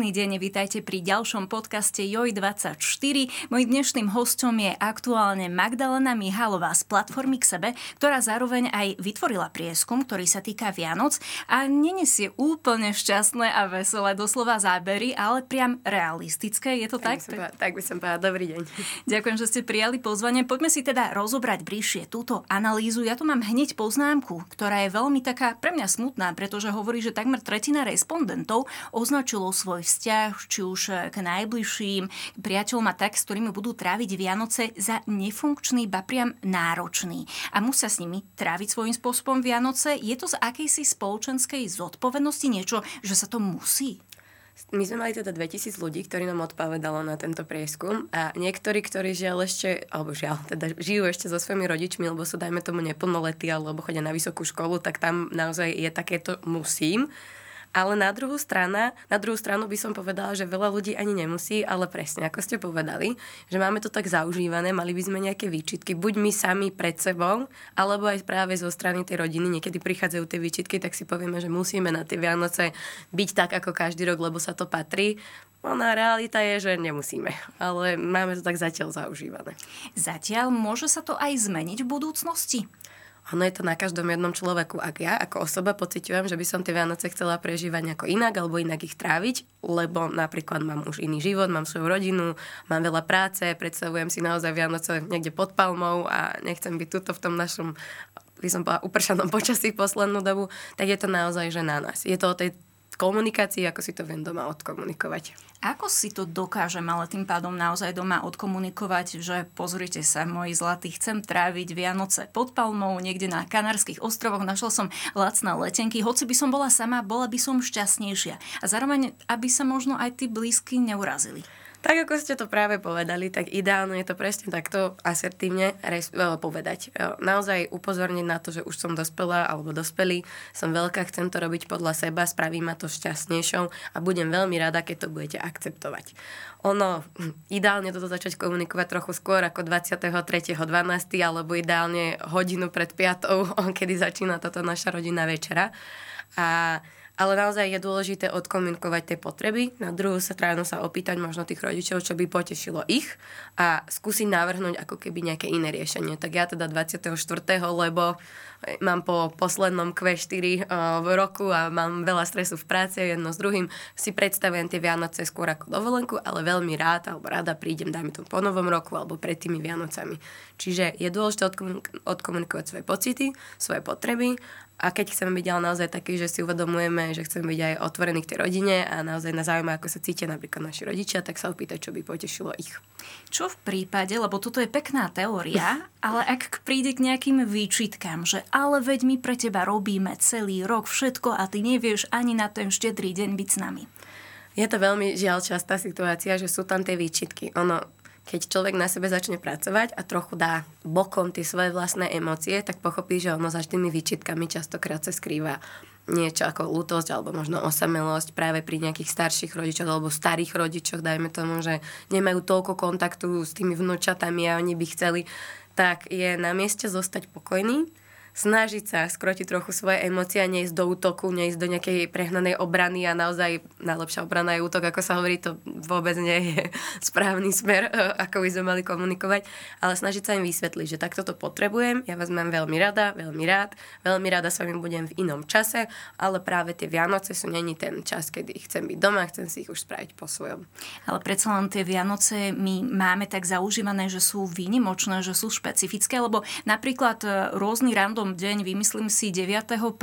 Pekný deň, vítajte pri ďalšom podcaste JOJ24. Mojím dnešným hostom je aktuálne Magdalena Mihalová z platformy k sebe, ktorá zároveň aj vytvorila prieskum, ktorý sa týka Vianoc a nenesie úplne šťastné a veselé doslova zábery, ale priam realistické. Je to tak? Tak, tak? tak by som povedala. Dobrý deň. Ďakujem, že ste prijali pozvanie. Poďme si teda rozobrať bližšie túto analýzu. Ja tu mám hneď poznámku, ktorá je veľmi taká pre mňa smutná, pretože hovorí, že takmer tretina respondentov označilo svoj vzťah, či už e, k najbližším priateľom a tak, s ktorými budú tráviť Vianoce za nefunkčný, ba priam náročný. A musia s nimi tráviť svojím spôsobom Vianoce. Je to z akejsi spoločenskej zodpovednosti niečo, že sa to musí? My sme mali teda 2000 ľudí, ktorí nám odpovedalo na tento prieskum a niektorí, ktorí žiaľ ešte, alebo žiaľ, teda žijú ešte so svojimi rodičmi, lebo sú dajme tomu neplnoletí alebo chodia na vysokú školu, tak tam naozaj je takéto musím. Ale na druhú, strana, na druhú stranu by som povedala, že veľa ľudí ani nemusí, ale presne ako ste povedali, že máme to tak zaužívané, mali by sme nejaké výčitky, buď my sami pred sebou, alebo aj práve zo strany tej rodiny. Niekedy prichádzajú tie výčitky, tak si povieme, že musíme na tie Vianoce byť tak ako každý rok, lebo sa to patrí. Ona realita je, že nemusíme, ale máme to tak zatiaľ zaužívané. Zatiaľ môže sa to aj zmeniť v budúcnosti? Ono je to na každom jednom človeku. Ak ja ako osoba pociťujem, že by som tie Vianoce chcela prežívať nejako inak alebo inak ich tráviť, lebo napríklad mám už iný život, mám svoju rodinu, mám veľa práce, predstavujem si naozaj Vianoce niekde pod palmou a nechcem byť tuto v tom našom by som povedala, upršanom počasí poslednú dobu, tak je to naozaj, že na nás. Je to o tej komunikácii, ako si to viem doma odkomunikovať. Ako si to dokážem ale tým pádom naozaj doma odkomunikovať, že pozrite sa, moji zlatí, chcem tráviť Vianoce pod palmou niekde na Kanárskych ostrovoch, našla som lacné letenky, hoci by som bola sama, bola by som šťastnejšia. A zároveň, aby sa možno aj tí blízky neurazili. Tak ako ste to práve povedali, tak ideálne je to presne takto asertívne res- e, povedať. E, naozaj upozorniť na to, že už som dospelá alebo dospelý, som veľká, chcem to robiť podľa seba, spraví ma to šťastnejšou a budem veľmi rada, keď to budete akceptovať. Ono, hm, ideálne toto začať komunikovať trochu skôr ako 23.12. alebo ideálne hodinu pred piatou, kedy začína toto naša rodina večera. A ale naozaj je dôležité odkomunikovať tie potreby, na druhú stranu sa opýtať možno tých rodičov, čo by potešilo ich a skúsiť navrhnúť ako keby nejaké iné riešenie. Tak ja teda 24. lebo mám po poslednom Q4 eh, v roku a mám veľa stresu v práci jedno s druhým, si predstavujem tie Vianoce skôr ako dovolenku, ale veľmi rád alebo rada prídem, dajme to po novom roku alebo pred tými Vianocami. Čiže je dôležité odkomunikovať svoje pocity, svoje potreby a keď chceme byť ale naozaj taký, že si uvedomujeme, že chceme byť aj otvorení k tej rodine a naozaj na zaujímavé, ako sa cítia napríklad naši rodičia, tak sa opýtať, čo by potešilo ich. Čo v prípade, lebo toto je pekná teória, ale ak príde k nejakým výčitkám, že ale veď my pre teba robíme celý rok všetko a ty nevieš ani na ten štedrý deň byť s nami. Je to veľmi žiaľ častá situácia, že sú tam tie výčitky. Ono, keď človek na sebe začne pracovať a trochu dá bokom tie svoje vlastné emócie, tak pochopí, že ono za tými výčitkami častokrát sa skrýva niečo ako lútosť alebo možno osamelosť práve pri nejakých starších rodičoch alebo starých rodičoch, dajme tomu, že nemajú toľko kontaktu s tými vnúčatami a oni by chceli, tak je na mieste zostať pokojný snažiť sa skrotiť trochu svoje emócie a neísť do útoku, neísť do nejakej prehnanej obrany a naozaj najlepšia obrana je útok, ako sa hovorí, to vôbec nie je správny smer, eh, ako by sme mali komunikovať, ale snažiť sa im vysvetliť, že takto to potrebujem, ja vás mám veľmi rada, veľmi rád, veľmi rada s vami budem v inom čase, ale práve tie Vianoce sú není ten čas, kedy chcem byť doma, chcem si ich už spraviť po svojom. Ale predsa len tie Vianoce my máme tak zaužívané, že sú výnimočné, že sú špecifické, lebo napríklad eh, rôzni random pádom deň, vymyslím si 9.1.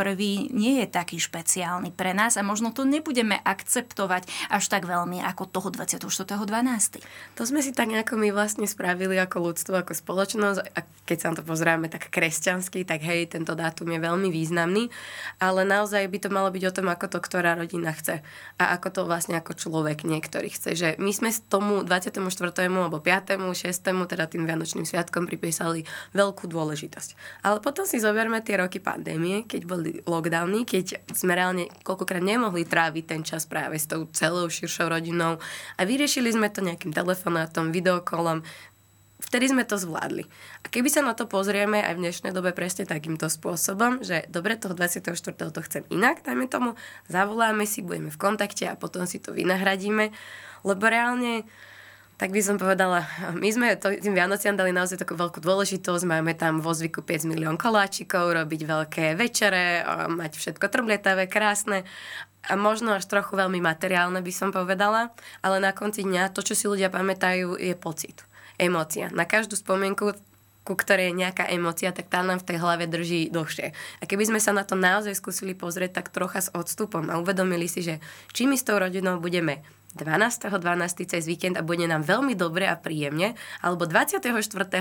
nie je taký špeciálny pre nás a možno to nebudeme akceptovať až tak veľmi ako toho 24.12. To sme si tak nejako my vlastne spravili ako ľudstvo, ako spoločnosť a keď sa na to pozrieme tak kresťansky, tak hej, tento dátum je veľmi významný, ale naozaj by to malo byť o tom, ako to ktorá rodina chce a ako to vlastne ako človek niektorý chce. Že my sme tomu 24. alebo 5. 6. teda tým Vianočným sviatkom pripísali veľkú dôležitosť. Ale potom si zoberme tie roky pandémie, keď boli lockdowny, keď sme reálne koľkokrát nemohli tráviť ten čas práve s tou celou širšou rodinou a vyriešili sme to nejakým telefonátom, videokolom, vtedy sme to zvládli. A keby sa na to pozrieme aj v dnešnej dobe presne takýmto spôsobom, že dobre, toho 24. to chcem inak, dajme tomu, zavoláme si, budeme v kontakte a potom si to vynahradíme, lebo reálne tak by som povedala, my sme to, tým Vianociam dali naozaj takú veľkú dôležitosť, máme tam vo zvyku 5 milión koláčikov, robiť veľké večere, mať všetko trblietavé, krásne a možno až trochu veľmi materiálne by som povedala, ale na konci dňa to, čo si ľudia pamätajú, je pocit, emócia. Na každú spomienku ku ktorej je nejaká emócia, tak tá nám v tej hlave drží dlhšie. A keby sme sa na to naozaj skúsili pozrieť tak trocha s odstupom a uvedomili si, že či my s tou rodinou budeme 12.12. 12. cez víkend a bude nám veľmi dobre a príjemne, alebo 24.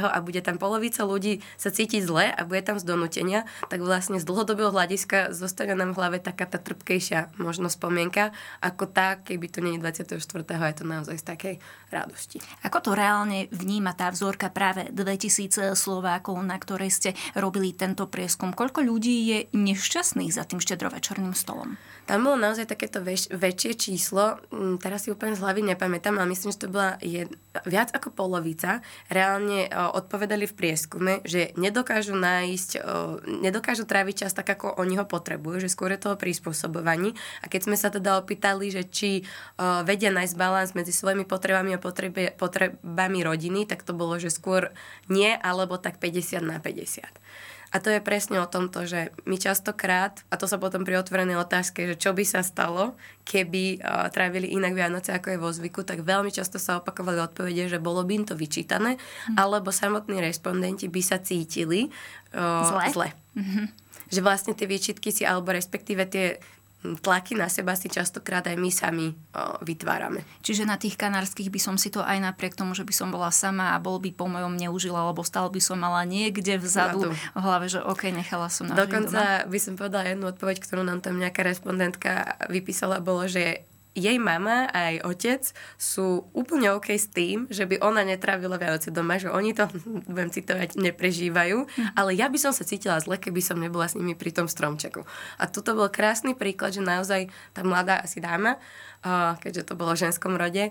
a bude tam polovica ľudí sa cítiť zle a bude tam z donútenia, tak vlastne z dlhodobého hľadiska zostane nám v hlave taká tá trpkejšia možno spomienka, ako tá, keby to nie je 24. a je to naozaj z takej radosti. Ako to reálne vníma tá vzorka práve 2000 Slovákov, na ktorej ste robili tento prieskum? Koľko ľudí je nešťastných za tým štedrovečerným stolom? Tam bolo naozaj takéto väč- väčšie číslo, mm, teraz si úplne z hlavy nepamätám, ale myslím, že to bola jed- viac ako polovica. Reálne o, odpovedali v prieskume, že nedokážu nájsť, o, nedokážu tráviť čas tak, ako oni ho potrebujú, že skôr je toho prispôsobovaní. A keď sme sa teda opýtali, že či o, vedia nájsť balans medzi svojimi potrebami a potrebe, potrebami rodiny, tak to bolo, že skôr nie, alebo tak 50 na 50. A to je presne o tomto, že my častokrát, a to sa potom pri otvorenej otázke, že čo by sa stalo, keby uh, trávili inak Vianoce, ako je vo zvyku, tak veľmi často sa opakovali odpovede, že bolo by im to vyčítané, hm. alebo samotní respondenti by sa cítili uh, zle. zle. Mm-hmm. Že vlastne tie výčitky si, alebo respektíve tie tlaky na seba si častokrát aj my sami o, vytvárame. Čiže na tých kanárskych by som si to aj napriek tomu, že by som bola sama a bol by po mojom neužila, lebo stále by som mala niekde vzadu v hlave, že OK, nechala som na Dokonca doma. by som povedala jednu odpoveď, ktorú nám tam nejaká respondentka vypísala, bolo, že jej mama a aj otec sú úplne OK s tým, že by ona netrávila Vianoce doma, že oni to, budem citovať, neprežívajú, mm. ale ja by som sa cítila zle, keby som nebola s nimi pri tom stromčeku. A tuto bol krásny príklad, že naozaj tá mladá asi dáma, keďže to bolo v ženskom rode,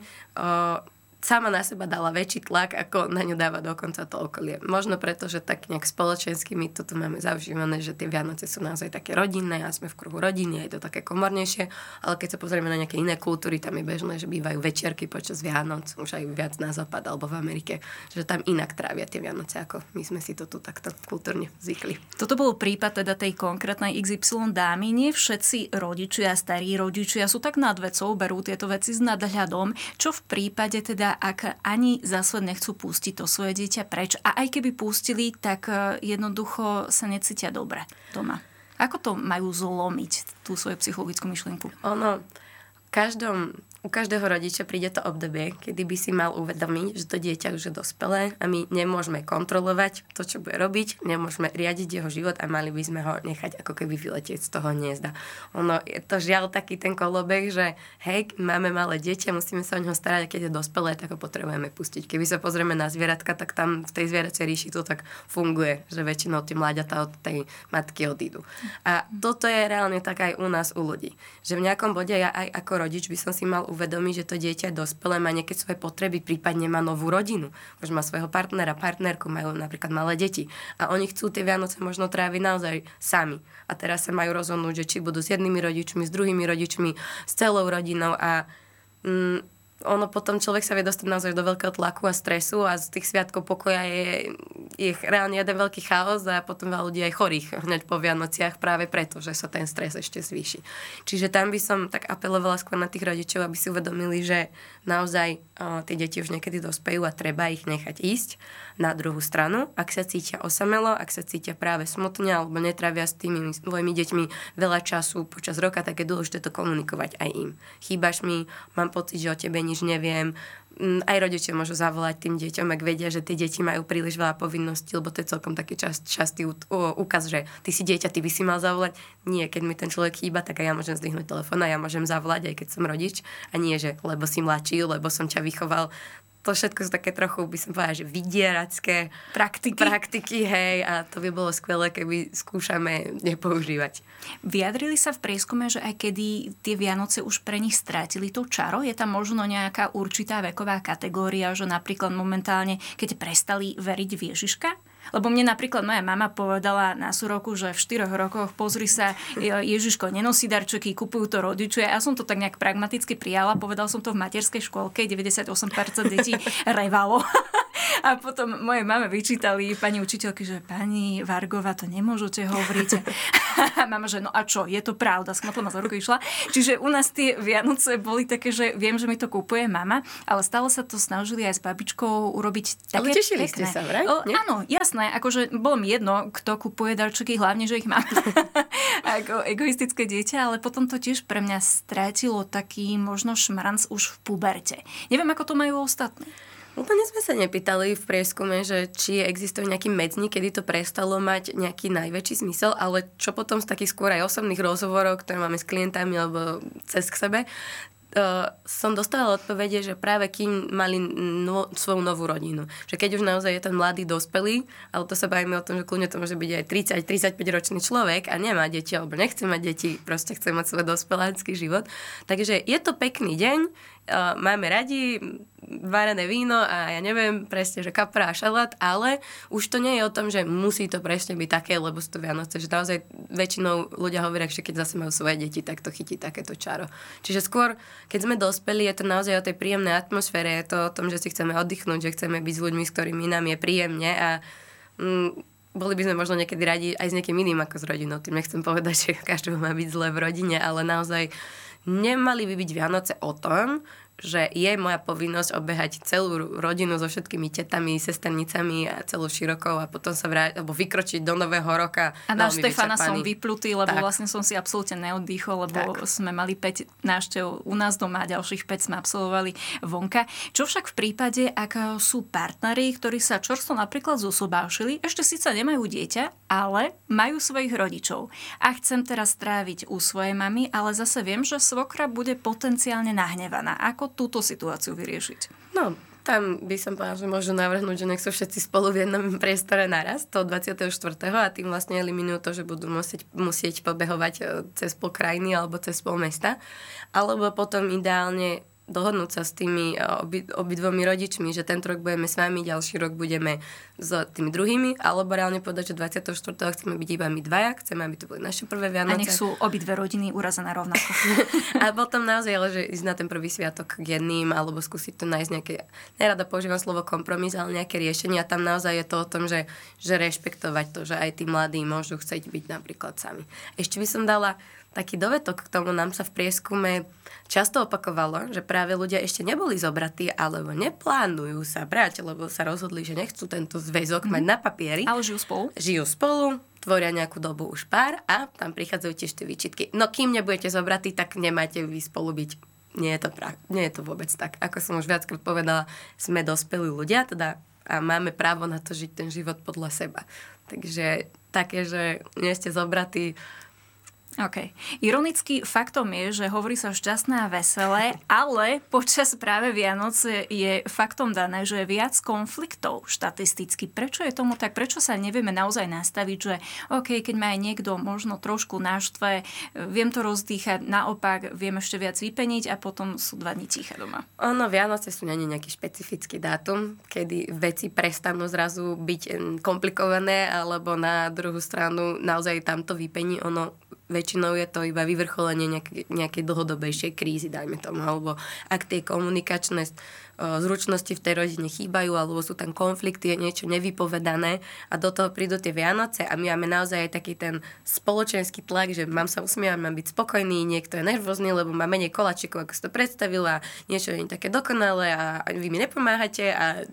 sama na seba dala väčší tlak, ako na ňu dáva dokonca to okolie. Možno preto, že tak nejak spoločensky my toto máme zaužívané, že tie Vianoce sú naozaj také rodinné a sme v kruhu rodiny, je to také komornejšie, ale keď sa pozrieme na nejaké iné kultúry, tam je bežné, že bývajú večerky počas Vianoc, už aj viac na západ alebo v Amerike, že tam inak trávia tie Vianoce, ako my sme si to tu takto kultúrne zvykli. Toto bol prípad teda tej konkrétnej XY dámy. Nie všetci rodičia, starí rodičia sú tak nad vecou, berú tieto veci s nadhľadom, čo v prípade teda ak ani za svoj nechcú pustiť to svoje dieťa preč a aj keby pustili, tak e, jednoducho sa necítia dobre doma. Ako to majú zlomiť, tú svoju psychologickú myšlienku? Ono, každom u každého rodiča príde to obdobie, kedy by si mal uvedomiť, že to dieťa už je dospelé a my nemôžeme kontrolovať to, čo bude robiť, nemôžeme riadiť jeho život a mali by sme ho nechať ako keby vyletieť z toho hniezda. Ono je to žiaľ taký ten kolobek, že hej, máme malé dieťa, musíme sa o neho starať a keď je dospelé, tak ho potrebujeme pustiť. Keby sa pozrieme na zvieratka, tak tam v tej zvieracej ríši to tak funguje, že väčšinou tie mláďatá od tej matky odídu. A toto je reálne tak aj u nás, u ľudí. Že v nejakom bode ja aj ako rodič by som si mal uvedomí, že to dieťa dospelé má nejaké svoje potreby, prípadne má novú rodinu. Už má svojho partnera, partnerku, majú napríklad malé deti. A oni chcú tie Vianoce možno tráviť naozaj sami. A teraz sa majú rozhodnúť, že či budú s jednými rodičmi, s druhými rodičmi, s celou rodinou a mm, ono potom človek sa vie dostať naozaj do veľkého tlaku a stresu a z tých sviatkov pokoja je, je reálne jeden veľký chaos a potom veľa ľudí aj chorých hneď po Vianociach práve preto, že sa ten stres ešte zvýši. Čiže tam by som tak apelovala skôr na tých rodičov, aby si uvedomili, že naozaj o, tie deti už niekedy dospejú a treba ich nechať ísť na druhú stranu. Ak sa cítia osamelo, ak sa cítia práve smutne alebo netravia s tými svojimi deťmi veľa času počas roka, tak je dôležité to komunikovať aj im. Chýbaš mi, mám pocit, že o tebe nič neviem. Mm, aj rodičia môžu zavolať tým deťom, ak vedia, že tie deti majú príliš veľa povinností, lebo to je celkom taký čas, častý úkaz, že ty si dieťa, ty by si mal zavolať. Nie, keď mi ten človek chýba, tak aj ja môžem zdvihnúť telefón a ja môžem zavolať, aj keď som rodič. A nie, že lebo si mladší, lebo som ťa vychoval to všetko sú také trochu, by som povedala, že vydieracké praktiky. praktiky, hej, a to by bolo skvelé, keby skúšame nepoužívať. Vyjadrili sa v prieskume, že aj kedy tie Vianoce už pre nich strátili to čaro, je tam možno nejaká určitá veková kategória, že napríklad momentálne, keď prestali veriť v Ježiška, lebo mne napríklad moja mama povedala na súroku, že v 4 rokoch pozri sa, Ježiško nenosí darčeky, kupujú to rodičia. Ja som to tak nejak pragmaticky prijala, povedal som to v materskej škôlke, 98% detí revalo. A potom moje mame vyčítali pani učiteľky, že pani Vargova, to nemôžete hovoriť. A mama, že no a čo, je to pravda, smotla ma za ruku išla. Čiže u nás tie Vianoce boli také, že viem, že mi to kúpuje mama, ale stále sa to snažili aj s babičkou urobiť také Ale tešili pekné. ste sa, vraj? O, áno, jasné, akože bolo mi jedno, kto kupuje darčeky, hlavne, že ich mám ako egoistické dieťa, ale potom to tiež pre mňa strátilo taký možno šmranc už v puberte. Neviem, ako to majú ostatní. Úplne sme sa nepýtali v prieskume, že či existuje nejaký medzník, kedy to prestalo mať nejaký najväčší zmysel, ale čo potom z takých skôr aj osobných rozhovorov, ktoré máme s klientami alebo cez k sebe, uh, som dostala odpovede, že práve kým mali no, svoju novú rodinu. Že keď už naozaj je ten mladý dospelý, ale to sa bavíme o tom, že kľudne to môže byť aj 30-35 ročný človek a nemá deti alebo nechce mať deti, proste chce mať svoj dospelácky život. Takže je to pekný deň, uh, máme radi varené víno a ja neviem presne, že kapra a šalát, ale už to nie je o tom, že musí to presne byť také, lebo sú to Vianoce, že naozaj väčšinou ľudia hovoria, že keď zase majú svoje deti, tak to chytí takéto čaro. Čiže skôr, keď sme dospeli, je to naozaj o tej príjemnej atmosfére, je to o tom, že si chceme oddychnúť, že chceme byť s ľuďmi, s ktorými nám je príjemne a mm, boli by sme možno niekedy radi aj s niekým iným ako s rodinou. Tým nechcem povedať, že každého má byť zle v rodine, ale naozaj nemali by byť Vianoce o tom, že je moja povinnosť obehať celú rodinu so všetkými tetami, sesternicami a celou širokou a potom sa vráť, alebo vykročiť do nového roka. A na Štefana som vyplutý, lebo tak. vlastne som si absolútne neoddychol, lebo tak. sme mali 5 návštev u nás doma a ďalších 5 sme absolvovali vonka. Čo však v prípade, ak sú partneri, ktorí sa čorstvo napríklad zosobášili, ešte síce nemajú dieťa, ale majú svojich rodičov. A chcem teraz stráviť u svojej mamy, ale zase viem, že svokra bude potenciálne nahnevaná. Ako ako túto situáciu vyriešiť? No, tam by som povedala, že môžu navrhnúť, že nech sú všetci spolu v jednom priestore naraz, to 24. a tým vlastne eliminujú to, že budú musieť, musieť pobehovať e, cez pol krajiny alebo cez pol mesta. Alebo potom ideálne dohodnúť sa s tými eh, obi, obidvomi rodičmi, že tento rok budeme s vami, ďalší rok budeme s tými druhými, alebo reálne povedať, že 24. chceme byť iba my dvaja, chceme, aby to boli naše prvé Vianoce. A nech sú obidve rodiny urazené rovnako. a potom naozaj ale, že ísť na ten prvý sviatok k jedným, alebo skúsiť to nájsť nejaké, nerada používam slovo kompromis, ale nejaké riešenie a tam naozaj je to o tom, že, že rešpektovať to, že aj tí mladí môžu chcieť byť napríklad sami. Ešte by som dala taký dovetok k tomu nám sa v prieskume často opakovalo, že práve ľudia ešte neboli zobratí alebo neplánujú sa brať, lebo sa rozhodli, že nechcú tento zväzok mm-hmm. mať na papieri. Ale žijú spolu. Žijú spolu, tvoria nejakú dobu už pár a tam prichádzajú tiež tie výčitky. No kým nebudete zobratí, tak nemáte vy spolu byť. Nie je to, pra- nie je to vôbec tak. Ako som už viackrát povedala, sme dospelí ľudia teda a máme právo na to žiť ten život podľa seba. Takže také, že nie ste zobratí, OK. Ironický faktom je, že hovorí sa šťastné a veselé, ale počas práve Vianoce je faktom dané, že je viac konfliktov štatisticky. Prečo je tomu tak? Prečo sa nevieme naozaj nastaviť, že OK, keď ma aj niekto možno trošku naštve, viem to rozdýchať, naopak viem ešte viac vypeniť a potom sú dva dní ticha doma. Ono, Vianoce sú není nejaký špecifický dátum, kedy veci prestanú zrazu byť komplikované, alebo na druhú stranu naozaj tamto vypení. Ono väčšinou je to iba vyvrcholenie nejakej, nejakej dlhodobejšej krízy, dajme tomu, alebo ak tie komunikačné zručnosti v tej rodine chýbajú, alebo sú tam konflikty, je niečo nevypovedané a do toho prídu tie Vianoce a my máme naozaj aj taký ten spoločenský tlak, že mám sa usmievať, mám byť spokojný, niekto je nervózny, lebo má menej kolačikov, ako si to predstavila, niečo je také dokonalé a vy mi nepomáhate a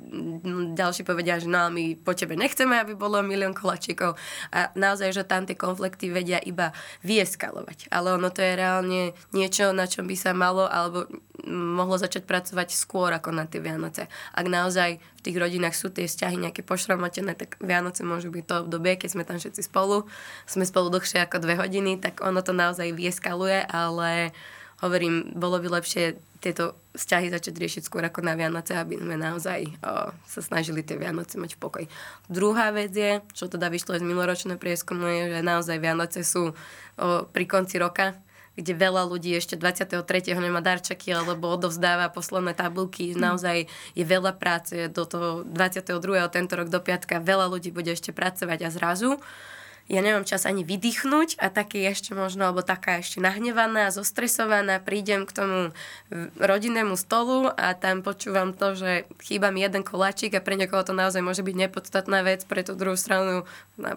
ďalší povedia, že no my po tebe nechceme, aby bolo milión kolačikov a naozaj, že tam tie konflikty vedia iba vyeskalovať. Ale ono to je reálne niečo, na čom by sa malo alebo mohlo začať pracovať skôr ako na tie Vianoce. Ak naozaj v tých rodinách sú tie vzťahy nejaké pošromotené, tak Vianoce môžu byť to obdobie, keď sme tam všetci spolu, sme spolu dlhšie ako dve hodiny, tak ono to naozaj vieskaluje, ale hovorím, bolo by lepšie tieto vzťahy začať riešiť skôr ako na Vianoce, aby sme naozaj o, sa snažili tie Vianoce mať v pokoji. Druhá vec je, čo teda vyšlo z minuloročného prieskumu, je, že naozaj Vianoce sú o, pri konci roka, kde veľa ľudí ešte 23. nemá darčeky alebo odovzdáva posledné tabulky. Mm. Naozaj je veľa práce do toho 22. tento rok do piatka. Veľa ľudí bude ešte pracovať a zrazu ja nemám čas ani vydýchnuť a taký ešte možno, alebo taká ešte nahnevaná, zostresovaná, prídem k tomu rodinnému stolu a tam počúvam to, že chýba mi jeden koláčik a pre niekoho to naozaj môže byť nepodstatná vec, pre tú druhú stranu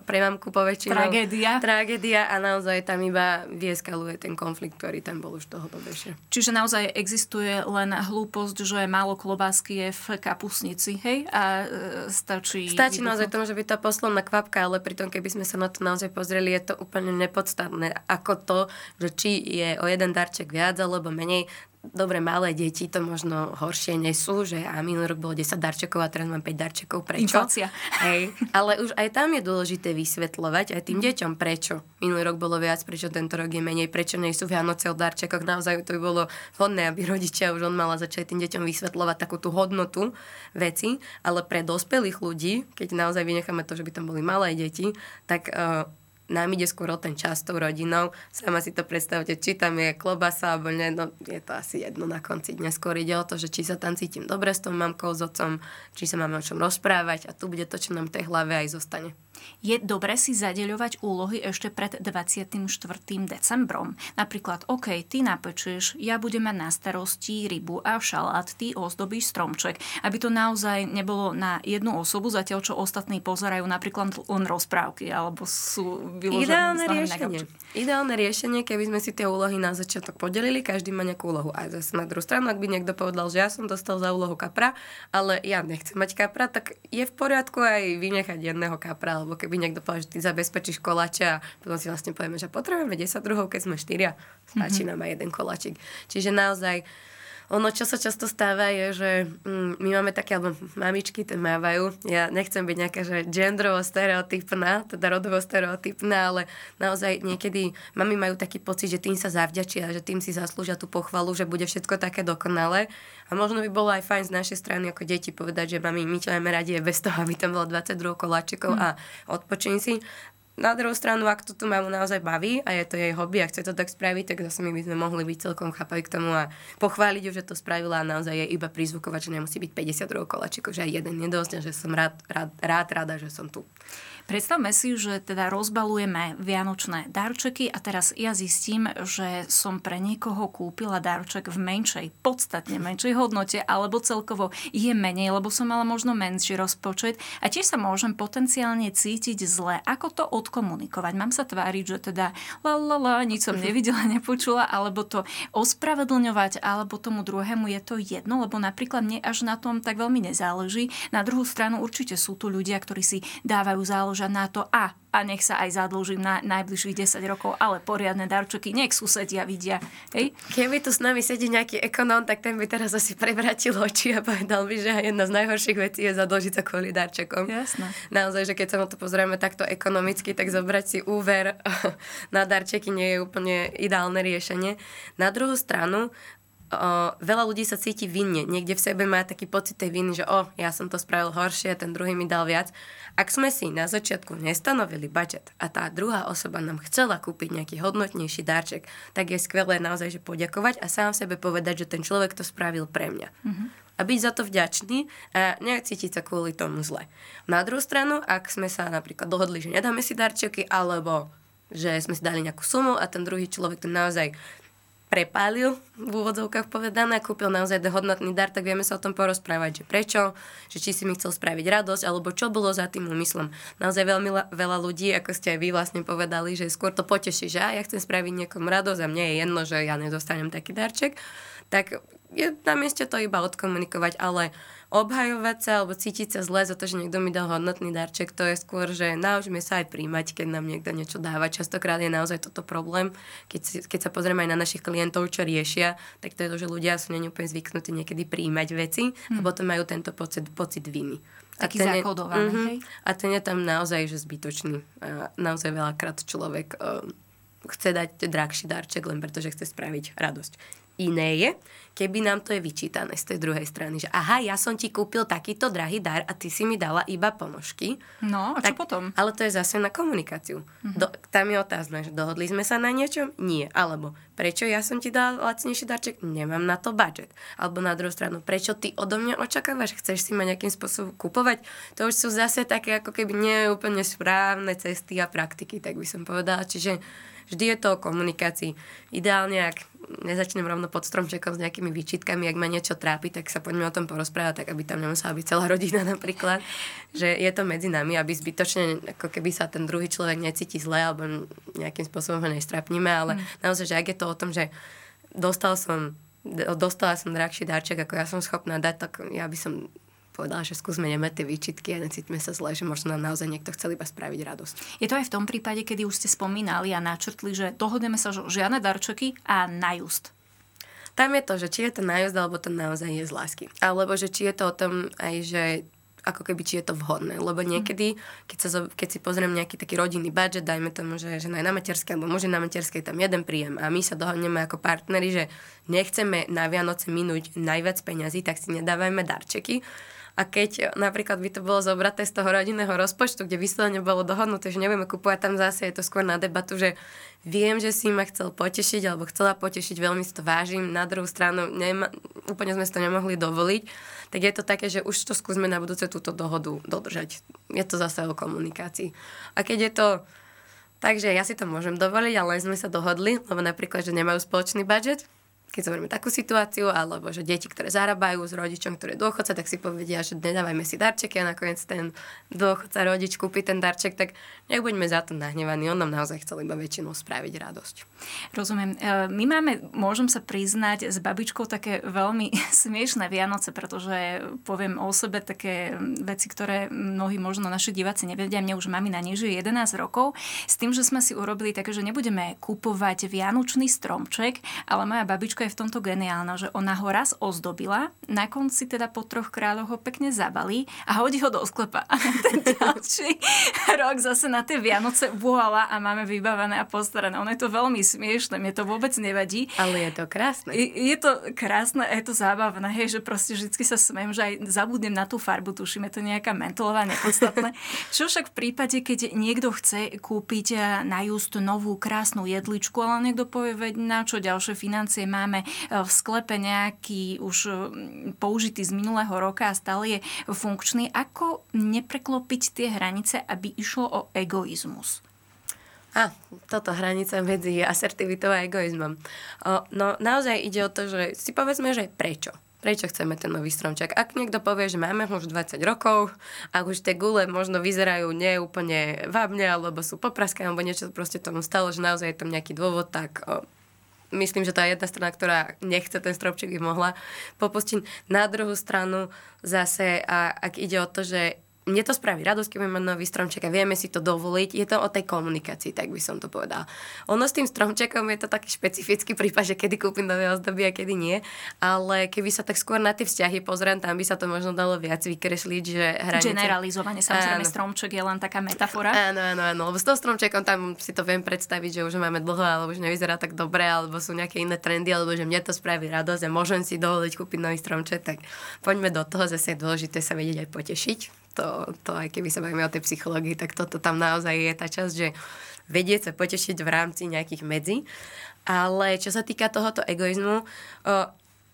pre mamku poväčšinou. Tragédia. Tragédia a naozaj tam iba vieskaluje ten konflikt, ktorý tam bol už toho dlhšie. Čiže naozaj existuje len hlúposť, že málo klobásky je v kapusnici, hej? A e, stačí... Stačí naozaj, to môže byť tá posledná kvapka, ale pritom keby sme sa na to naozaj pozreli, je to úplne nepodstatné. Ako to, že či je o jeden darček viac alebo menej, dobre, malé deti to možno horšie nesú, že a minulý rok bolo 10 darčekov a teraz mám 5 darčekov, prečo? Inflácia. Hej, ale už aj tam je dôležité vysvetľovať aj tým deťom, prečo. Minulý rok bolo viac, prečo tento rok je menej, prečo nie sú Vianoce o darčekoch. Naozaj to by bolo vhodné, aby rodičia už on mala začať tým deťom vysvetľovať takú tú hodnotu veci, ale pre dospelých ľudí, keď naozaj vynecháme to, že by tam boli malé deti, tak uh, nám ide skôr o ten čas s tou rodinou. Sama si to predstavte, či tam je klobasa alebo nie, no je to asi jedno na konci dňa. Skôr ide o to, že či sa tam cítim dobre s tou mamkou, s otcom, či sa máme o čom rozprávať a tu bude to, čo nám v tej hlave aj zostane. Je dobre si zadeľovať úlohy ešte pred 24. decembrom. Napríklad, OK, ty napečieš, ja budem mať na starosti rybu a šalát, ty ozdobíš stromček. Aby to naozaj nebolo na jednu osobu, zatiaľ čo ostatní pozerajú napríklad len rozprávky, alebo sú vyložené Ideálne riešenie. Ideálne riešenie, keby sme si tie úlohy na začiatok podelili, každý má nejakú úlohu. A zase na druhú stranu, ak by niekto povedal, že ja som dostal za úlohu kapra, ale ja nechcem mať kapra, tak je v poriadku aj vynechať jedného kapra alebo keby niekto povedal, že ty zabezpečíš koláče a potom si vlastne povieme, že potrebujeme 10 druhov, keď sme štyria, stačí mm-hmm. nám aj jeden koláčik. Čiže naozaj ono, čo sa často stáva, je, že mm, my máme také, alebo mamičky to mávajú. Ja nechcem byť nejaká, že gendrovo stereotypná, teda rodovo stereotypná, ale naozaj niekedy mami majú taký pocit, že tým sa zavďačia, že tým si zaslúžia tú pochvalu, že bude všetko také dokonalé. A možno by bolo aj fajn z našej strany ako deti povedať, že mami, my ťa máme radi bez toho, aby tam bolo 22 koláčikov mm. a odpočín si. Na druhú stranu, ak tu mamu naozaj baví a je to jej hobby a chce to tak spraviť, tak zase my by sme mohli byť celkom chápaví k tomu a pochváliť ju, že to spravila a naozaj je iba prizvukovať, že nemusí byť 50 rokov koláčikov, že aj jeden nedosť a že som rád, rád, rád, rada, že som tu. Predstavme si, že teda rozbalujeme vianočné darčeky a teraz ja zistím, že som pre niekoho kúpila darček v menšej, podstatne menšej hodnote, alebo celkovo je menej, lebo som mala možno menší rozpočet a tiež sa môžem potenciálne cítiť zle. Ako to odkomunikovať? Mám sa tváriť, že teda la la la, nič som nevidela, nepočula, alebo to ospravedlňovať, alebo tomu druhému je to jedno, lebo napríklad mne až na tom tak veľmi nezáleží. Na druhú stranu určite sú tu ľudia, ktorí si dávajú záležať zadlžať na to a a nech sa aj zadlžím na najbližších 10 rokov, ale poriadne darčeky, nech susedia vidia. Hej? Keby tu s nami sedí nejaký ekonóm, tak ten by teraz asi prevratil oči a povedal by, že jedna z najhorších vecí je zadlžiť sa kvôli darčekom. Jasné. Naozaj, že keď sa na to pozrieme takto ekonomicky, tak zobrať si úver na darčeky nie je úplne ideálne riešenie. Na druhú stranu, o, veľa ľudí sa cíti vinne. Niekde v sebe má taký pocit tej viny, že o, ja som to spravil horšie, ten druhý mi dal viac. Ak sme si na začiatku nestanovili budget a tá druhá osoba nám chcela kúpiť nejaký hodnotnejší darček, tak je skvelé naozaj, že poďakovať a sám sebe povedať, že ten človek to spravil pre mňa. Mm-hmm a byť za to vďačný a necítiť sa kvôli tomu zle. Na druhú stranu, ak sme sa napríklad dohodli, že nedáme si darčeky, alebo že sme si dali nejakú sumu a ten druhý človek to naozaj prepálil, v úvodzovkách povedané, kúpil naozaj hodnotný dar, tak vieme sa o tom porozprávať, že prečo, že či si mi chcel spraviť radosť, alebo čo bolo za tým úmyslom. Naozaj veľmi veľa ľudí, ako ste aj vy vlastne povedali, že skôr to poteší, že ja chcem spraviť niekomu radosť a mne je jedno, že ja nedostanem taký darček, tak je na mieste to iba odkomunikovať, ale obhajovať sa alebo cítiť sa zle za to, že niekto mi dal hodnotný darček, to je skôr, že naučme sa aj príjmať, keď nám niekto niečo dáva. Častokrát je naozaj toto problém, keď, keď sa pozrieme aj na našich klientov, čo riešia, tak to je to, že ľudia sú není úplne zvyknutí niekedy príjmať veci hmm. a potom majú tento pocit, pocit viny. Taký a ten zakodovaný, uh-huh, hej? A ten je tam naozaj že zbytočný. A naozaj veľakrát človek uh, chce dať drahší darček len preto, že chce spraviť radosť. Iné je, keby nám to je vyčítané z tej druhej strany, že aha, ja som ti kúpil takýto drahý dar a ty si mi dala iba ponožky. No, a tak, čo potom? Ale to je zase na komunikáciu. Mm-hmm. Do, tam je otázne, že dohodli sme sa na niečom? Nie. Alebo prečo ja som ti dal lacnejší darček? Nemám na to budget. Alebo na druhú stranu, prečo ty odo mňa očakávaš? Chceš si ma nejakým spôsobom kupovať? To už sú zase také ako keby nie úplne správne cesty a praktiky, tak by som povedala. Čiže vždy je to o komunikácii. Ideálne, ak nezačnem rovno pod stromčekom s nejakými výčitkami, ak ma niečo trápi, tak sa poďme o tom porozprávať, tak aby tam nemusela byť celá rodina napríklad. Že je to medzi nami, aby zbytočne, ako keby sa ten druhý človek necíti zle alebo nejakým spôsobom ho nestrapníme, ale mm. naozaj, že ak je to o tom, že dostal som dostala som drahší darček, ako ja som schopná dať, tak ja by som povedala, že skúsme nemať tie výčitky a necítme sa zle, že možno nám naozaj niekto chcel iba spraviť radosť. Je to aj v tom prípade, kedy už ste spomínali a načrtli, že dohodneme sa, že žiadne darčeky a najust. Tam je to, že či je to najuzd, alebo to naozaj je z lásky. Alebo že či je to o tom aj, že ako keby, či je to vhodné. Lebo mhm. niekedy, keď, sa, keď si pozriem nejaký taký rodinný budget, dajme tomu, že žena je na materskej, alebo muž na materskej, tam jeden príjem a my sa dohodneme ako partneri, že nechceme na Vianoce minúť najviac peňazí, tak si nedávajme darčeky, a keď napríklad by to bolo zobraté z toho rodinného rozpočtu, kde vyslovene bolo dohodnuté, že nebudeme kupovať, tam zase je to skôr na debatu, že viem, že si ma chcel potešiť alebo chcela potešiť, veľmi si to vážim. Na druhú stranu nema, úplne sme si to nemohli dovoliť. Tak je to také, že už to skúsme na budúce túto dohodu dodržať. Je to zase o komunikácii. A keď je to Takže ja si to môžem dovoliť, ale sme sa dohodli, lebo napríklad, že nemajú spoločný budget, keď zoberieme takú situáciu, alebo že deti, ktoré zarábajú s rodičom, ktorý je dôchodca, tak si povedia, že nedávajme si darčeky a nakoniec ten dôchodca rodič kúpi ten darček, tak nech buďme za to nahnevaní. On nám naozaj chcel iba väčšinou spraviť radosť. Rozumiem. E, my máme, môžem sa priznať, s babičkou také veľmi smiešné Vianoce, pretože poviem o sebe také veci, ktoré mnohí možno naši diváci nevedia. Mne už mami na nežije 11 rokov. S tým, že sme si urobili také, že nebudeme kupovať vianočný stromček, ale moja babička je v tomto geniálna, že ona ho raz ozdobila, na konci teda po troch kráľoch ho pekne zabalí a hodí ho do sklepa. A ten ďalší rok zase na tie Vianoce vohala a máme vybavené a postarané. Ono je to veľmi smiešne, mne to vôbec nevadí. Ale je to krásne. Je, je to krásne a je to zábavné, hej, že proste vždy sa smiem, že aj zabudnem na tú farbu, tuším, je to nejaká mentolová, nepodstatné. Čo však v prípade, keď niekto chce kúpiť eh, na just novú krásnu jedličku, ale niekto povie, veď na čo ďalšie financie má máme e, v sklepe nejaký už použitý z minulého roka a stále je funkčný. Ako nepreklopiť tie hranice, aby išlo o egoizmus? A, toto hranica medzi asertivitou a egoizmom. O, no naozaj ide o to, že si povedzme, že prečo prečo chceme ten nový stromček. Ak niekto povie, že máme ho už 20 rokov, ak už tie gule možno vyzerajú neúplne vábne, alebo sú popraské, alebo niečo proste tomu stalo, že naozaj je tam nejaký dôvod, tak o, myslím, že tá jedna strana, ktorá nechce ten stropček, by mohla popustiť. Na druhú stranu zase, a ak ide o to, že mne to spraví radosť, keď máme nový stromček a vieme si to dovoliť. Je to o tej komunikácii, tak by som to povedala. Ono s tým stromčekom je to taký špecifický prípad, že kedy kúpim nové ozdoby a kedy nie. Ale keby sa tak skôr na tie vzťahy pozriem, tam by sa to možno dalo viac vykresliť, že hranice... Generalizovanie, samozrejme, áno. stromček je len taká metafora. Áno, áno, áno. Lebo s toho stromčekom tam si to viem predstaviť, že už máme dlho, alebo už nevyzerá tak dobre, alebo sú nejaké iné trendy, alebo že mne to spraví radosť a môžem si dovoliť kúpiť nový stromček, tak poďme do toho, zase je dôležité sa vedieť aj potešiť to, to aj keby sa bavíme o tej psychológii, tak toto tam naozaj je tá časť, že vedieť sa potešiť v rámci nejakých medzi. Ale čo sa týka tohoto egoizmu,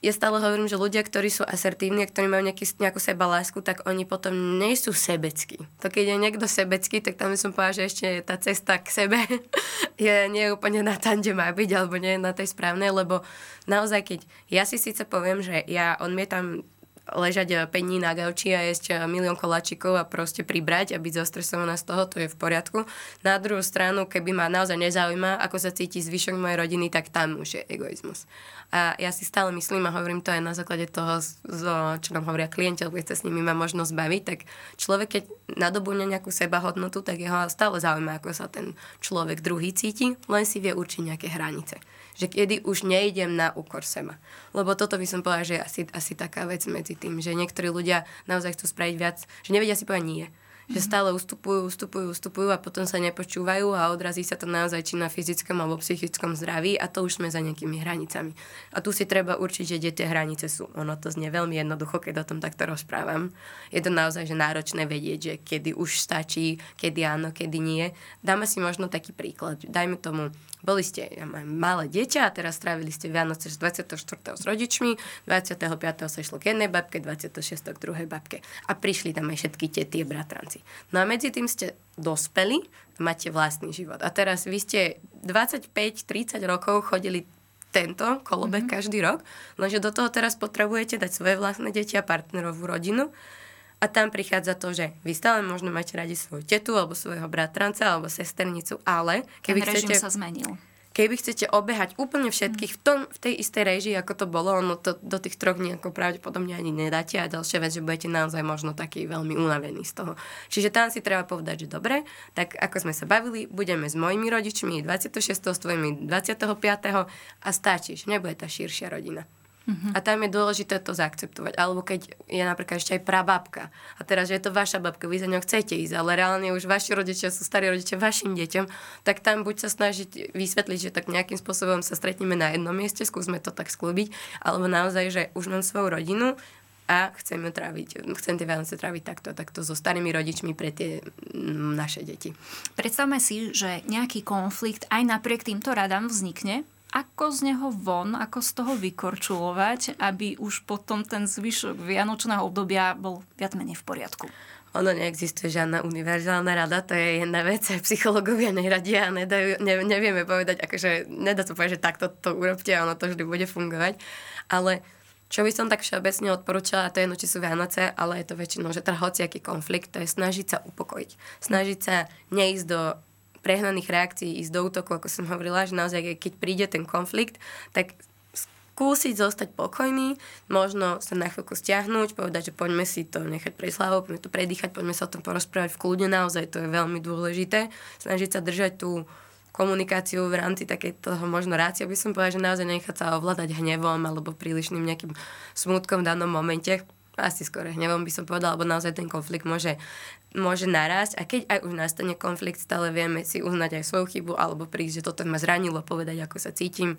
ja stále hovorím, že ľudia, ktorí sú asertívni a ktorí majú nejaký, nejakú seba lásku, tak oni potom nie sú sebeckí. To keď je niekto sebecký, tak tam som povedala, že ešte tá cesta k sebe je nie je úplne na tam, kde má byť, alebo nie je na tej správnej, lebo naozaj, keď ja si síce poviem, že ja odmietam ležať 5 dní na gauči a jesť milión koláčikov a proste pribrať a byť zostresovaná z toho, to je v poriadku. Na druhú stranu, keby ma naozaj nezaujíma, ako sa cíti zvyšok mojej rodiny, tak tam už je egoizmus. A ja si stále myslím a hovorím to aj na základe toho, čo nám hovoria klienti, keď sa s nimi má možnosť baviť, tak človek, keď nadobúne nejakú sebahodnotu, tak jeho stále zaujíma, ako sa ten človek druhý cíti, len si vie určiť nejaké hranice že kedy už nejdem na úkor seba. Lebo toto by som povedala, že je asi, asi taká vec medzi tým, že niektorí ľudia naozaj chcú spraviť viac, že nevedia si povedať nie že stále ustupujú, ustupujú, ustupujú a potom sa nepočúvajú a odrazí sa to naozaj či na fyzickom alebo psychickom zdraví a to už sme za nejakými hranicami. A tu si treba určiť, že kde tie hranice sú. Ono to znie veľmi jednoducho, keď o tom takto rozprávam. Je to naozaj že náročné vedieť, že kedy už stačí, kedy áno, kedy nie. Dáme si možno taký príklad. Dajme tomu, boli ste malé dieťa a teraz strávili ste Vianoce 24. s rodičmi, 25. sa išlo k jednej babke, 26. k druhej babke. A prišli tam aj všetky tie bratranci. No a medzi tým ste dospeli a máte vlastný život. A teraz vy ste 25-30 rokov chodili tento kolobek mm-hmm. každý rok, lenže do toho teraz potrebujete dať svoje vlastné deti a partnerovú rodinu a tam prichádza to, že vy stále možno máte radi svoju tetu alebo svojho bratranca alebo sesternicu, ale keby Ten chcete... sa zmenil. Keby chcete obehať úplne všetkých v, tom, v tej istej režii, ako to bolo, ono to do tých troch dní ako pravdepodobne ani nedáte a ďalšia vec, že budete naozaj možno taký veľmi unavení z toho. Čiže tam si treba povedať, že dobre, tak ako sme sa bavili, budeme s mojimi rodičmi 26. s tvojimi 25. a stačí, že nebude tá širšia rodina. Uh-huh. A tam je dôležité to zaakceptovať. Alebo keď je napríklad ešte aj prababka. A teraz, že je to vaša babka, vy za ňou chcete ísť, ale reálne už vaši rodičia sú starí rodičia vašim deťom, tak tam buď sa snažiť vysvetliť, že tak nejakým spôsobom sa stretneme na jednom mieste, skúsme to tak sklúbiť, alebo naozaj, že už mám svoju rodinu a chcem tráviť, chcem tie Vianoce tráviť takto, takto so starými rodičmi pre tie mm, naše deti. Predstavme si, že nejaký konflikt aj napriek týmto radám vznikne, ako z neho von, ako z toho vykorčulovať, aby už potom ten zvyšok vianočného obdobia bol viac menej v poriadku. Ono neexistuje žiadna univerzálna rada, to je jedna vec, psychológovia neradia a nedajú, ne, nevieme povedať, akože nedá sa povedať, že takto to urobte a ono to vždy bude fungovať. Ale čo by som tak všeobecne odporúčala, to je jedno, či sú Vianoce, ale je to väčšinou, že teda hociaký konflikt, to je snažiť sa upokojiť. Snažiť sa neísť do prehnaných reakcií ísť do útoku, ako som hovorila, že naozaj keď príde ten konflikt, tak skúsiť zostať pokojný, možno sa na chvíľku stiahnuť, povedať, že poďme si to nechať preslavou, poďme to predýchať, poďme sa o tom porozprávať v kľude, naozaj to je veľmi dôležité. Snažiť sa držať tú komunikáciu v rámci takého možno rácia by som povedala, že naozaj nechať sa ovládať hnevom alebo prílišným nejakým smutkom v danom momente, asi skôr hnevom by som povedala, alebo naozaj ten konflikt môže, môže narásť a keď aj už nastane konflikt, stále vieme si uznať aj svoju chybu alebo prísť, že toto ma zranilo, povedať, ako sa cítim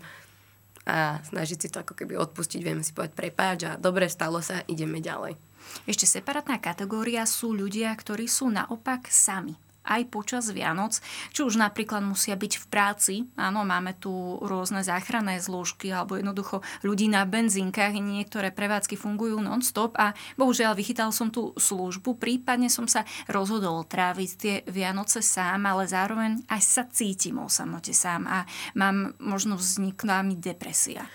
a snažiť si to ako keby odpustiť, vieme si povedať prepáč a dobre, stalo sa, ideme ďalej. Ešte separátna kategória sú ľudia, ktorí sú naopak sami aj počas Vianoc, či už napríklad musia byť v práci, áno, máme tu rôzne záchranné zložky alebo jednoducho ľudí na benzínkach, niektoré prevádzky fungujú non-stop a bohužiaľ vychytal som tú službu, prípadne som sa rozhodol tráviť tie Vianoce sám, ale zároveň aj sa cítim o samote sám a mám možno vzniknúť mi depresia.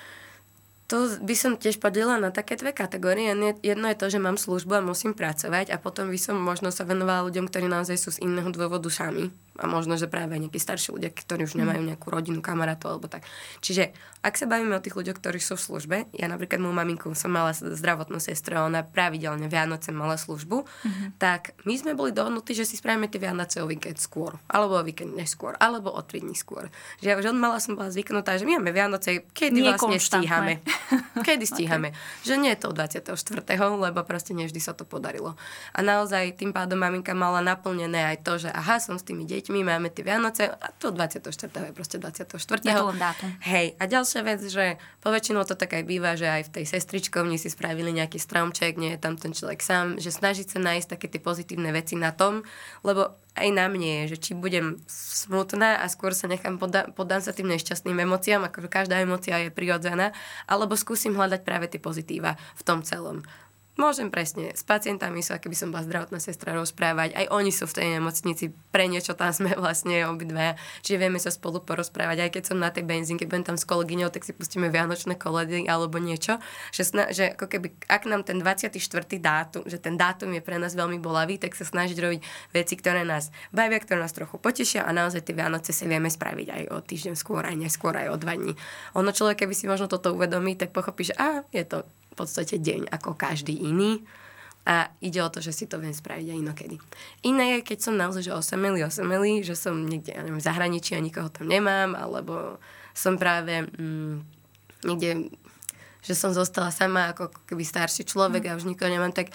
To by som tiež podelila na také dve kategórie. Jedno je to, že mám službu a musím pracovať a potom by som možno sa venovala ľuďom, ktorí naozaj sú z iného dôvodu sami a možno, že práve nejakí starší ľudia, ktorí už nemajú mhm. nejakú rodinu, kamarátov alebo tak. Čiže ak sa bavíme o tých ľuďoch, ktorí sú v službe, ja napríklad moju maminku som mala zdravotnú sestru a ona pravidelne Vianoce mala službu, mm-hmm. tak my sme boli dohodnutí, že si spravíme tie Vianoce o víkend skôr, alebo o víkend neskôr, alebo o tri dní skôr. Že ja už od mala som bola zvyknutá, že my máme Vianoce, kedy vlastne stíhame. kedy stíhame. okay. Že nie je to 24. lebo proste nevždy sa to podarilo. A naozaj tým pádom maminka mala naplnené aj to, že aha, som s tými deťmi deťmi, máme tie Vianoce a to 24. je proste 24. Je to len dátum. Hej, a ďalšia vec, že poväčšinou to tak aj býva, že aj v tej sestričkovni si spravili nejaký stromček, nie je tam ten človek sám, že snažiť sa nájsť také tie pozitívne veci na tom, lebo aj na mne je, že či budem smutná a skôr sa nechám, podá, podám sa tým nešťastným emóciám, ako každá emócia je prirodzená, alebo skúsim hľadať práve tie pozitíva v tom celom. Môžem presne s pacientami sa, keby som bola zdravotná sestra, rozprávať. Aj oni sú v tej nemocnici, pre niečo tam sme vlastne obidve. Čiže vieme sa spolu porozprávať. Aj keď som na tej benzínke, budem tam s kolegyňou, tak si pustíme vianočné koledy alebo niečo. Že, sna- že ako keby, ak nám ten 24. dátum, že ten dátum je pre nás veľmi bolavý, tak sa snažiť robiť veci, ktoré nás bavia, ktoré nás trochu potešia a naozaj tie Vianoce si vieme spraviť aj o týždeň skôr, aj neskôr, aj o dva dní. Ono človek, keby si možno toto uvedomí, tak pochopí, že á, je to podstate deň ako každý iný a ide o to, že si to viem spraviť aj inokedy. Iné je, keď som naozaj že osamelý, osamelý, že som niekde, ja neviem, v zahraničí a nikoho tam nemám, alebo som práve mm, niekde, že som zostala sama ako keby starší človek a už nikoho nemám, tak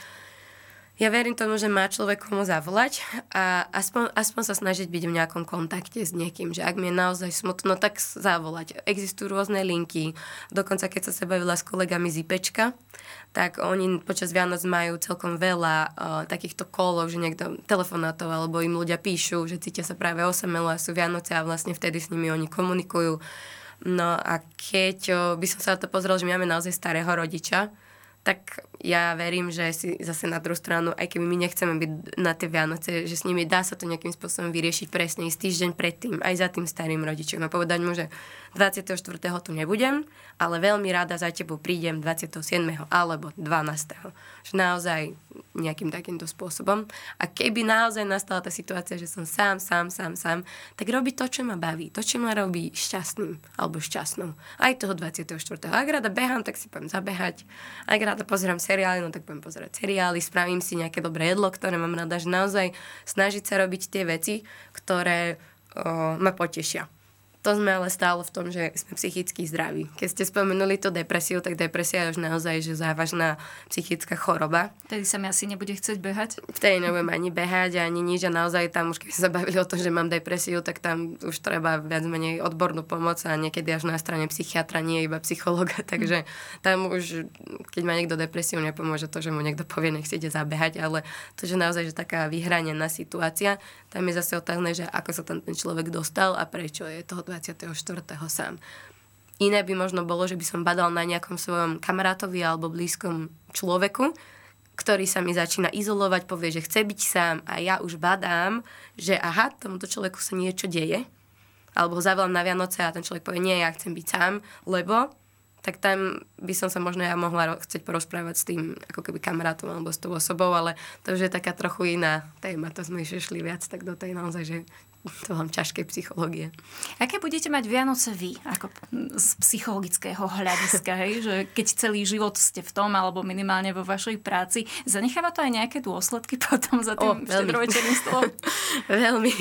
ja verím tomu, že má človek komu zavolať a aspoň, aspoň sa snažiť byť v nejakom kontakte s niekým, že ak mi je naozaj smutno, tak zavolať. Existujú rôzne linky, dokonca keď som sa bavila s kolegami z IPčka, tak oni počas Vianoc majú celkom veľa uh, takýchto kolov, že niekto telefonátov alebo im ľudia píšu, že cítia sa práve osamelo a sú Vianoce a vlastne vtedy s nimi oni komunikujú. No a keď uh, by som sa na to pozrel, že máme naozaj starého rodiča, tak ja verím, že si zase na druhú stranu, aj keby my nechceme byť na tie Vianoce, že s nimi dá sa to nejakým spôsobom vyriešiť presne z týždeň predtým, aj za tým starým rodičom. A povedať mu, že 24. tu nebudem, ale veľmi rada za tebou prídem 27. alebo 12. Že naozaj nejakým takýmto spôsobom. A keby naozaj nastala tá situácia, že som sám, sám, sám, sám, tak robí to, čo ma baví, to, čo ma robí šťastným alebo šťastnou. Aj toho 24. Ak rada behám, tak si poviem zabehať. Ak rada pozerám seriály, no tak budem pozerať seriály, spravím si nejaké dobré jedlo, ktoré mám rada, že naozaj snažiť sa robiť tie veci, ktoré o, ma potešia. To sme ale stále v tom, že sme psychicky zdraví. Keď ste spomenuli to depresiu, tak depresia je už naozaj že závažná psychická choroba. Tedy sa mi asi nebude chcieť behať? Vtedy nebudem ani behať, ani nič. A naozaj tam už keď sa bavili o tom, že mám depresiu, tak tam už treba viac menej odbornú pomoc a niekedy až na strane psychiatra, nie iba psychologa. Takže tam už, keď má niekto depresiu, nepomôže to, že mu niekto povie, nech si ide zabehať, ale to, že naozaj že taká vyhranená situácia, tam je zase otázne, že ako sa tam ten človek dostal a prečo je toho 24. sám. Iné by možno bolo, že by som badal na nejakom svojom kamarátovi alebo blízkom človeku, ktorý sa mi začína izolovať, povie, že chce byť sám a ja už badám, že aha, tomuto človeku sa niečo deje, alebo ho zavolám na Vianoce a ten človek povie, nie, ja chcem byť sám, lebo tak tam by som sa možno ja mohla chcieť porozprávať s tým ako keby kamarátom alebo s tou osobou, ale to už je taká trochu iná téma, to sme išli viac tak do tej naozaj, že to mám ťažké psychológie. Aké budete mať Vianoce vy, ako z psychologického hľadiska, hej? že keď celý život ste v tom, alebo minimálne vo vašej práci, zanecháva to aj nejaké dôsledky potom za tým štedrovečerným stolom? veľmi.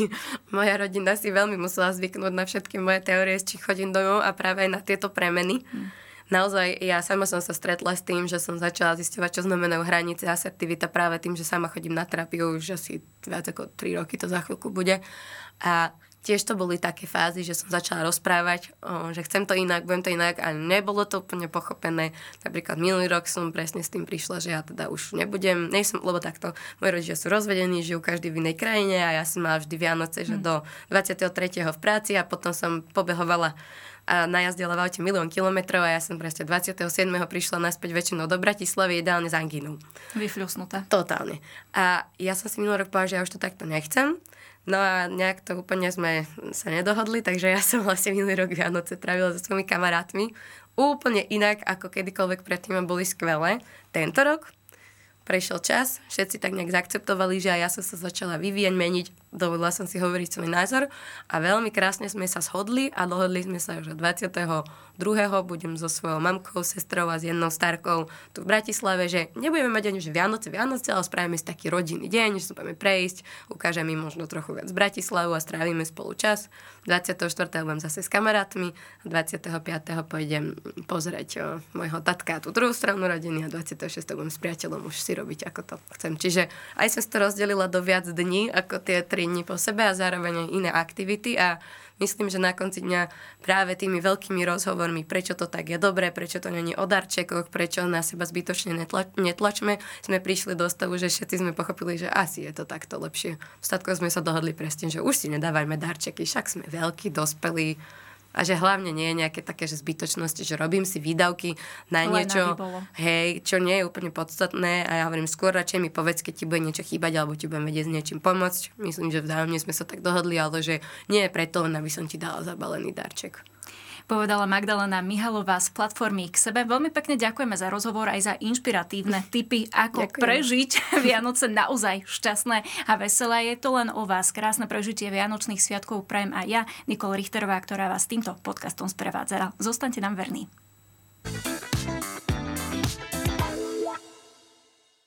Moja rodina si veľmi musela zvyknúť na všetky moje teórie, či chodím domov a práve aj na tieto premeny. Hmm naozaj ja sama som sa stretla s tým, že som začala zisťovať, čo znamenajú hranice, asertivita práve tým, že sama chodím na terapiu už asi viac ako 3 roky to za chvíľku bude. A tiež to boli také fázy, že som začala rozprávať, že chcem to inak, budem to inak a nebolo to úplne pochopené. Napríklad minulý rok som presne s tým prišla, že ja teda už nebudem, som, lebo takto, moji rodičia sú rozvedení, žijú každý v inej krajine a ja som mala vždy Vianoce, že hm. do 23. v práci a potom som pobehovala a najazdila v aute milión kilometrov a ja som proste 27. prišla naspäť väčšinou do Bratislavy, ideálne s anginou. Vyfľusnutá. Totálne. A ja som si minulý rok povedala, že ja už to takto nechcem. No a nejak to úplne sme sa nedohodli, takže ja som vlastne minulý rok Vianoce trávila so svojimi kamarátmi. Úplne inak, ako kedykoľvek predtým boli skvelé. Tento rok prešiel čas, všetci tak nejak zaakceptovali, že aj ja som sa začala vyvíjať, meniť, dovolila som si hovoriť svoj názor a veľmi krásne sme sa shodli a dohodli sme sa, že 20 druhého budem so svojou mamkou, sestrou a s jednou starkou tu v Bratislave, že nebudeme mať ani že Vianoce, Vianoce, ale spravíme si taký rodinný deň, že sa budeme prejsť, ukážem im možno trochu viac Bratislavu a strávime spolu čas. 24. budem zase s kamarátmi, 25. pôjdem pozrieť o, môjho tatka tú druhú stranu rodiny a 26. budem s priateľom už si robiť, ako to chcem. Čiže aj som to rozdelila do viac dní, ako tie tri dní po sebe a zároveň aj iné aktivity a myslím, že na konci dňa práve tými veľkými rozhovormi, prečo to tak je dobré, prečo to není o darčekoch, prečo na seba zbytočne netla- netlačme, sme prišli do stavu, že všetci sme pochopili, že asi je to takto lepšie. V sme sa dohodli presne, že už si nedávajme darčeky, však sme veľkí, dospelí, a že hlavne nie je nejaké také, že zbytočnosti, že robím si výdavky na Len niečo, hej, čo nie je úplne podstatné. A ja hovorím skôr radšej mi povedz, keď ti bude niečo chýbať alebo ti budem vedieť s niečím pomôcť. Myslím, že vzájomne sme sa tak dohodli, ale že nie je preto, len aby som ti dala zabalený darček povedala Magdalena Mihalová z platformy k sebe. Veľmi pekne ďakujeme za rozhovor aj za inšpiratívne tipy, ako Ďakujem. prežiť Vianoce naozaj šťastné a veselé. Je to len o vás. Krásne prežitie Vianočných sviatkov prajem aj ja, Nikol Richterová, ktorá vás týmto podcastom sprevádzala. Zostaňte nám verní.